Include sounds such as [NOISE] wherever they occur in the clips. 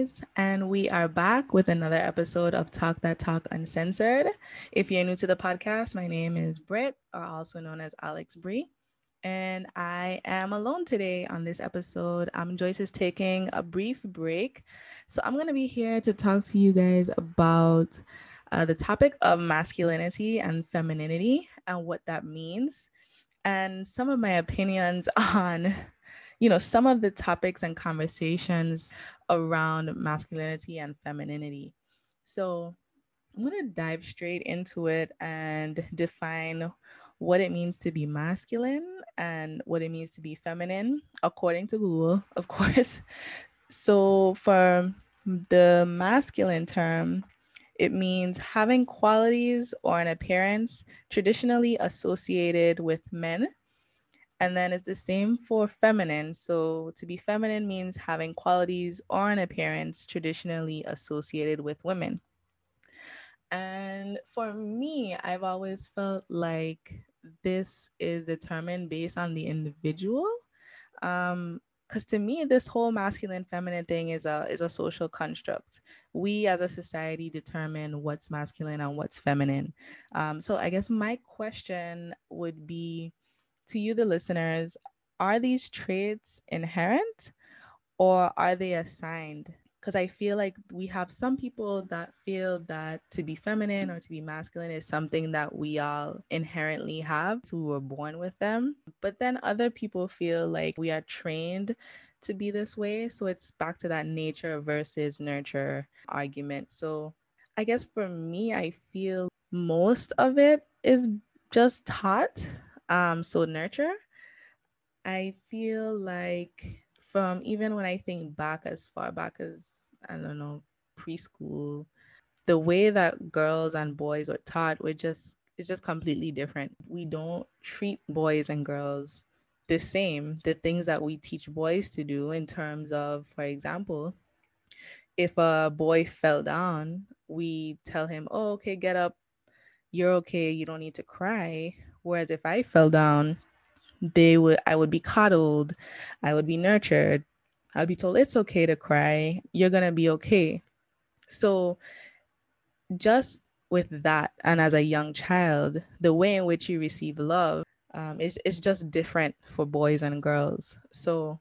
guys, and we are back with another episode of Talk That Talk Uncensored. If you're new to the podcast, my name is Britt, or also known as Alex Bree, and I am alone today on this episode. Um, Joyce is taking a brief break, so I'm gonna be here to talk to you guys about uh, the topic of masculinity and femininity and what that means, and some of my opinions [LAUGHS] on you know, some of the topics and conversations around masculinity and femininity. So I'm going to dive straight into it and define what it means to be masculine and what it means to be feminine, according to Google, [LAUGHS] of course. So for the masculine term, it means having qualities or an appearance traditionally associated with men and then it's the same for feminine. So to be feminine means having qualities or an appearance traditionally associated with women. And for me, I've always felt like this is determined based on the individual. Um, because to me this whole masculine feminine thing is a is a social construct we as a society determine what's masculine and what's feminine um, so i guess my question would be to you, the listeners, are these traits inherent or are they assigned? Because I feel like we have some people that feel that to be feminine or to be masculine is something that we all inherently have. So we were born with them. But then other people feel like we are trained to be this way. So it's back to that nature versus nurture argument. So I guess for me, I feel most of it is just taught um, so nurture. I feel like from even when I think back as far back as I don't know preschool, the way that girls and boys were taught were just it's just completely different. We don't treat boys and girls the same. The things that we teach boys to do in terms of, for example, if a boy fell down, we tell him, "Oh, okay, get up. You're okay. You don't need to cry." Whereas if I fell down, they would I would be coddled, I would be nurtured. I'd be told it's okay to cry. You're gonna be okay. So just with that, and as a young child, the way in which you receive love um, is is just different for boys and girls. So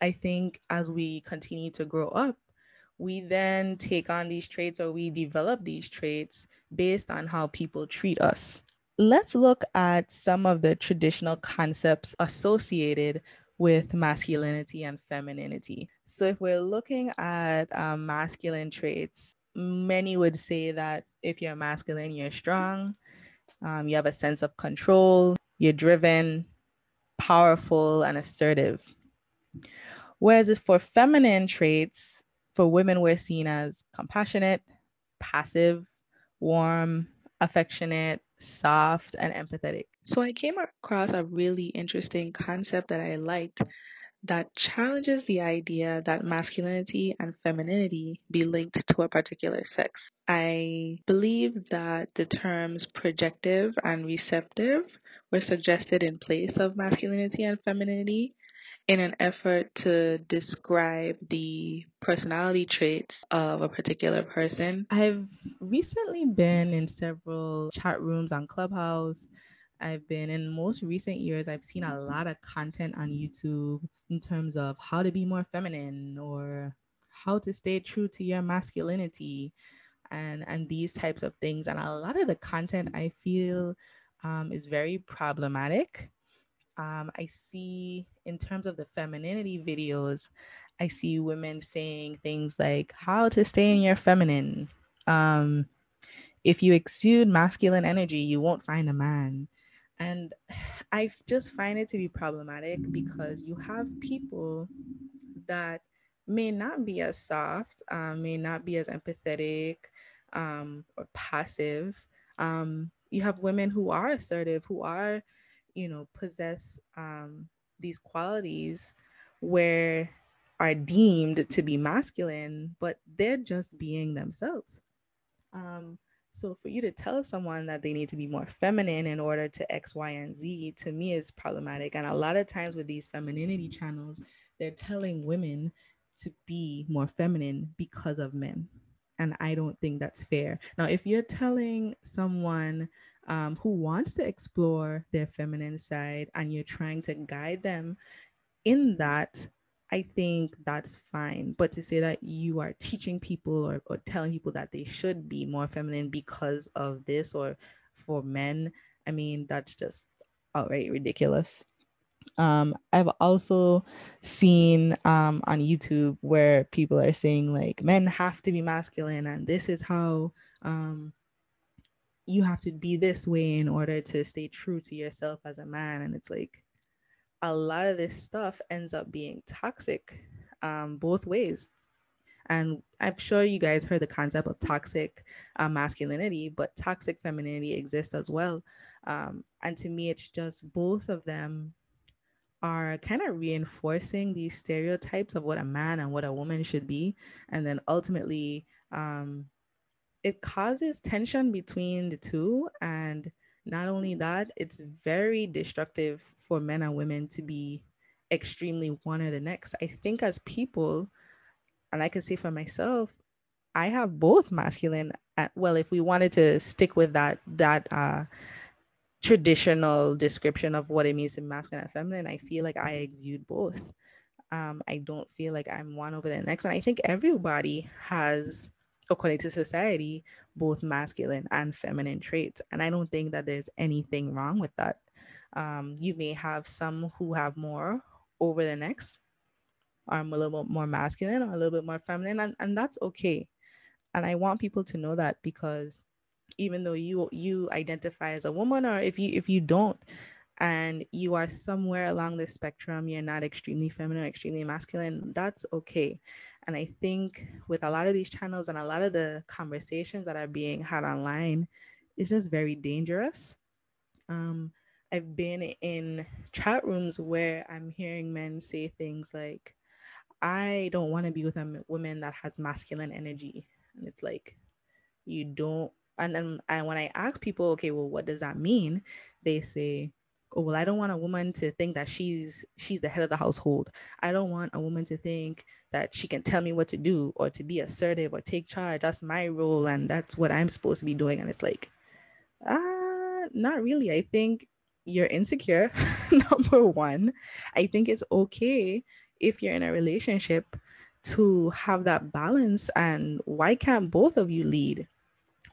I think as we continue to grow up, we then take on these traits or we develop these traits based on how people treat us let's look at some of the traditional concepts associated with masculinity and femininity. So, if we're looking at um, masculine traits, many would say that if you're masculine, you're strong, um, you have a sense of control, you're driven, powerful, and assertive. Whereas for feminine traits, for women, we're seen as compassionate, passive, warm, affectionate, soft, and empathetic. So I came across a really interesting concept that I liked that challenges the idea that masculinity and femininity be linked to a particular sex. I believe that the terms projective and receptive were suggested in place of masculinity and femininity in an effort to describe the personality traits of a particular person. I've recently been in several chat rooms on Clubhouse. I've been in most recent years, I've seen a lot of content on YouTube in terms of how to be more feminine or how to stay true to your masculinity and and these types of things and a lot of the content i feel um, is very problematic um, I see in terms of the femininity videos, I see women saying things like how to stay in your feminine. Um, if you exude masculine energy, you won't find a man. And [SIGHS] I just find it to be problematic because you have people that may not be as soft, um, may not be as empathetic um, or passive. Um, you have women who are assertive, who are you know possess um, these qualities where are deemed to be masculine but they're just being themselves um, so for you to tell someone that they need to be more feminine in order to x y and z to me is problematic and a lot of times with these femininity channels they're telling women to be more feminine because of men. And I don't think that's fair. Now, if you're telling someone um, who wants to explore their feminine side and you're trying to guide them in that, I think that's fine. But to say that you are teaching people or, or telling people that they should be more feminine because of this or for men, I mean, that's just outright ridiculous. Um, I've also seen um, on YouTube where people are saying like men have to be masculine and this is how um, you have to be this way in order to stay true to yourself as a man. And it's like a lot of this stuff ends up being toxic um, both ways. And I'm sure you guys heard the concept of toxic uh, masculinity, but toxic femininity exists as well. Um, and to me, it's just both of them are kind of reinforcing these stereotypes of what a man and what a woman should be. And then ultimately, um, it causes tension between the two. And not only that, it's very destructive for men and women to be extremely one or the next. I think as people, and I can say for myself, I have both masculine. At, well, if we wanted to stick with that, that uh, traditional description of what it means to masculine and feminine, I feel like I exude both. Um, I don't feel like I'm one over the next. And I think everybody has, according to society, both masculine and feminine traits. And I don't think that there's anything wrong with that. Um, you may have some who have more over the next, are a little bit more masculine or a little bit more feminine, and, and that's okay. And I want people to know that because even though you you identify as a woman or if you if you don't and you are somewhere along the spectrum you're not extremely feminine extremely masculine that's okay and i think with a lot of these channels and a lot of the conversations that are being had online it's just very dangerous um, i've been in chat rooms where i'm hearing men say things like i don't want to be with a woman that has masculine energy and it's like you don't and then and when I ask people, okay, well, what does that mean? They say, oh, well, I don't want a woman to think that she's she's the head of the household. I don't want a woman to think that she can tell me what to do or to be assertive or take charge. That's my role and that's what I'm supposed to be doing. And it's like, ah, uh, not really. I think you're insecure. [LAUGHS] Number one, I think it's okay if you're in a relationship to have that balance. And why can't both of you lead?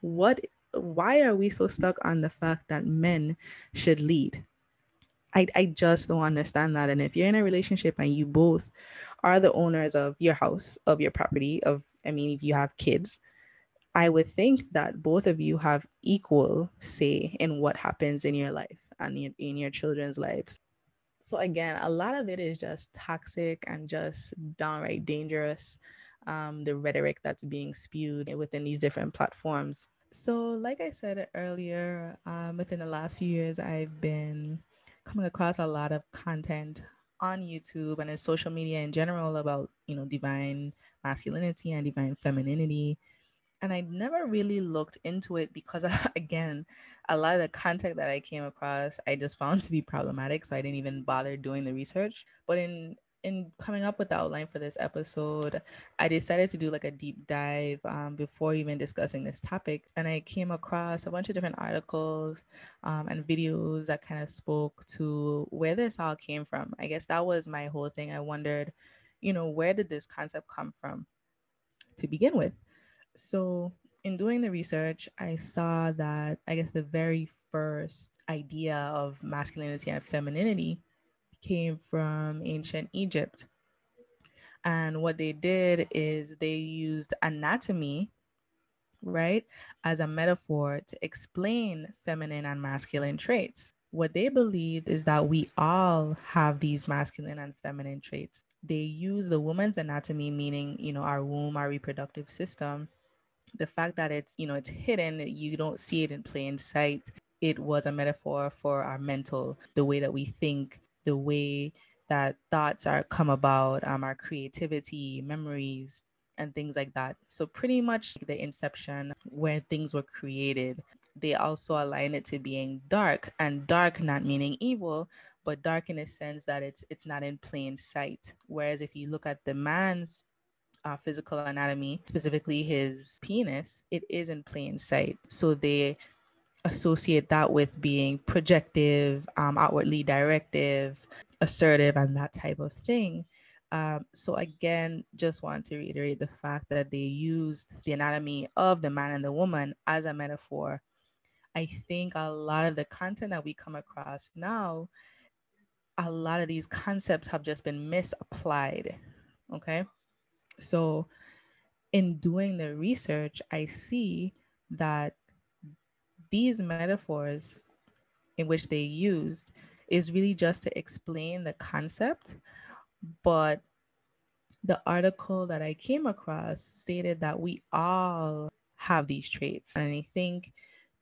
what why are we so stuck on the fact that men should lead I, I just don't understand that and if you're in a relationship and you both are the owners of your house of your property of i mean if you have kids i would think that both of you have equal say in what happens in your life and in, in your children's lives so again a lot of it is just toxic and just downright dangerous um, the rhetoric that's being spewed within these different platforms. So, like I said earlier, um, within the last few years, I've been coming across a lot of content on YouTube and in social media in general about, you know, divine masculinity and divine femininity. And I never really looked into it because, [LAUGHS] again, a lot of the content that I came across, I just found to be problematic. So I didn't even bother doing the research. But in in coming up with the outline for this episode, I decided to do like a deep dive um, before even discussing this topic. And I came across a bunch of different articles um, and videos that kind of spoke to where this all came from. I guess that was my whole thing. I wondered, you know, where did this concept come from to begin with? So, in doing the research, I saw that I guess the very first idea of masculinity and femininity came from ancient Egypt. And what they did is they used anatomy, right, as a metaphor to explain feminine and masculine traits. What they believed is that we all have these masculine and feminine traits. They use the woman's anatomy, meaning, you know, our womb, our reproductive system, the fact that it's you know it's hidden you don't see it in plain sight it was a metaphor for our mental the way that we think the way that thoughts are come about, um, our creativity, memories, and things like that. So pretty much the inception where things were created. They also align it to being dark, and dark not meaning evil, but dark in a sense that it's it's not in plain sight. Whereas if you look at the man's uh, physical anatomy, specifically his penis, it is in plain sight. So they associate that with being projective, um, outwardly directive, assertive, and that type of thing. Um, so again, just want to reiterate the fact that they used the anatomy of the man and the woman as a metaphor. I think a lot of the content that we come across now, a lot of these concepts have just been misapplied. Okay. So in doing the research, I see that these metaphors in which they used is really just to explain the concept but the article that I came across stated that we all have these traits. And I think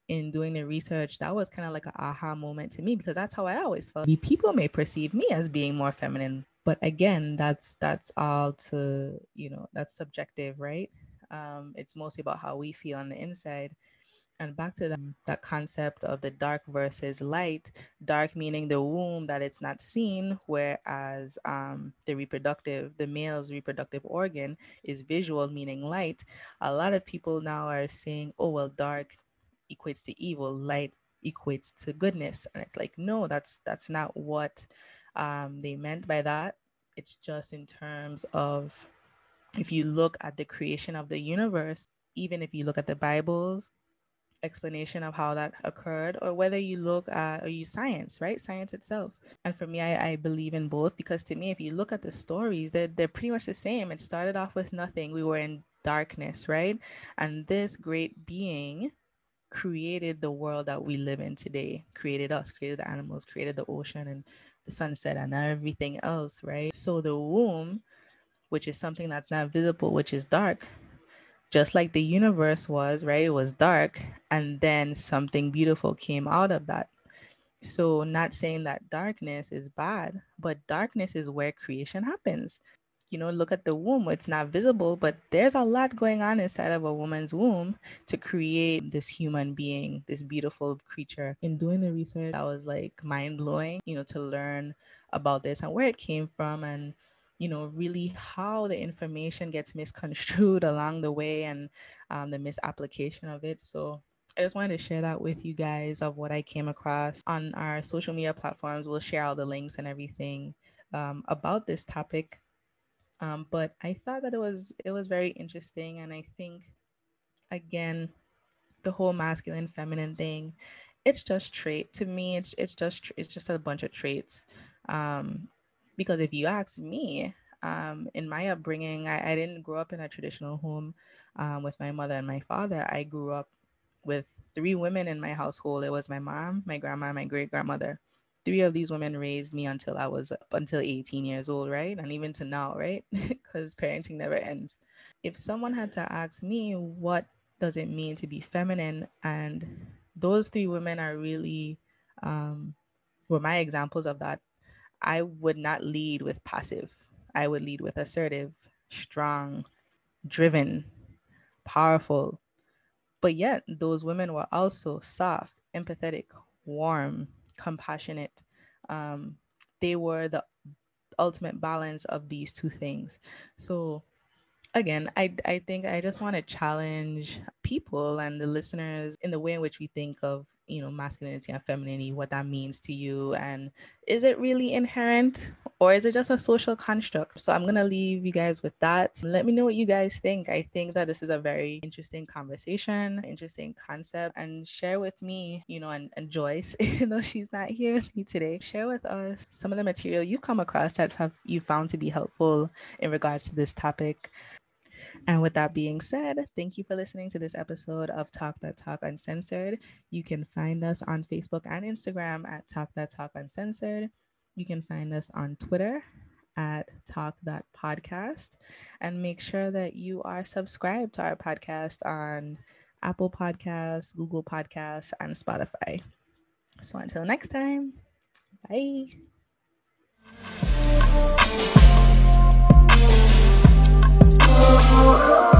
in doing the research, that was kind of like an aha moment to me because that's how I always felt. People may perceive me as being more feminine, but again, that's that's all to you know that's subjective, right? Um, it's mostly about how we feel on the inside and back to that, that concept of the dark versus light dark meaning the womb that it's not seen whereas um, the reproductive the male's reproductive organ is visual meaning light. A lot of people now are saying oh well dark equates to evil light equates to goodness. And it's like no that's that's not what um, they meant by that. It's just in terms of if you look at the creation of the universe even if you look at the bibles explanation of how that occurred or whether you look at or use science right? Science itself. And for me I, I believe in both because to me if you look at the stories they're, they're pretty much the same. It started off with nothing. We were in darkness right? And this great being created the world that we live in today created us created the animals created the ocean and the sunset and everything else right? So the womb which is something that's not visible which is dark just like the universe was, right? It was dark, and then something beautiful came out of that. So, not saying that darkness is bad, but darkness is where creation happens. You know, look at the womb, it's not visible, but there's a lot going on inside of a woman's womb to create this human being, this beautiful creature. In doing the research, I was like mind blowing, you know, to learn about this and where it came from and you know, really how the information gets misconstrued [LAUGHS] along the way and um, the misapplication of it. So I just wanted to share that with you guys of what I came across on our social media platforms. We'll share all the links and everything um, about this topic. Um, but I thought that it was it was very interesting, and I think again, the whole masculine feminine thing, it's just trait to me. It's it's just it's just a bunch of traits. Um, because if you ask me, um, in my upbringing, I, I, didn't grow up in a traditional home um, with my mother and my father. I grew up with three women in my household. It was my mom, my grandma, my great grandmother. Three of these women raised me until I was up until 18 years old, right? And even to now, right? [LAUGHS] Because parenting never ends. If someone had to ask me, what does it mean to be feminine? And those three women are really um, were my examples of that I would not lead with passive. I would lead with assertive, strong, driven, powerful. But yet, those women were also soft, empathetic, warm, compassionate. Um, they were the ultimate balance of these two things. So, again, I, I think I just want to challenge people and the listeners in the way in which we think of, you know, masculinity and femininity, what that means to you. And is it really inherent or is it just a social construct? So I'm going to leave you guys with that. Let me know what you guys think. I think that this is a very interesting conversation, interesting concept, and share with me, you know, and, and Joyce, [LAUGHS] even though she's not here with me today, share with us some of the material you come across that have you found to be helpful in regards to this topic. And with that being said, thank you for listening to this episode of Talk That Talk Uncensored. You can find us on Facebook and Instagram at Talk That Talk Uncensored. You can find us on Twitter at Talk That Podcast. And make sure that you are subscribed to our podcast on Apple Podcasts, Google Podcasts, and Spotify. So until next time, bye. Oh.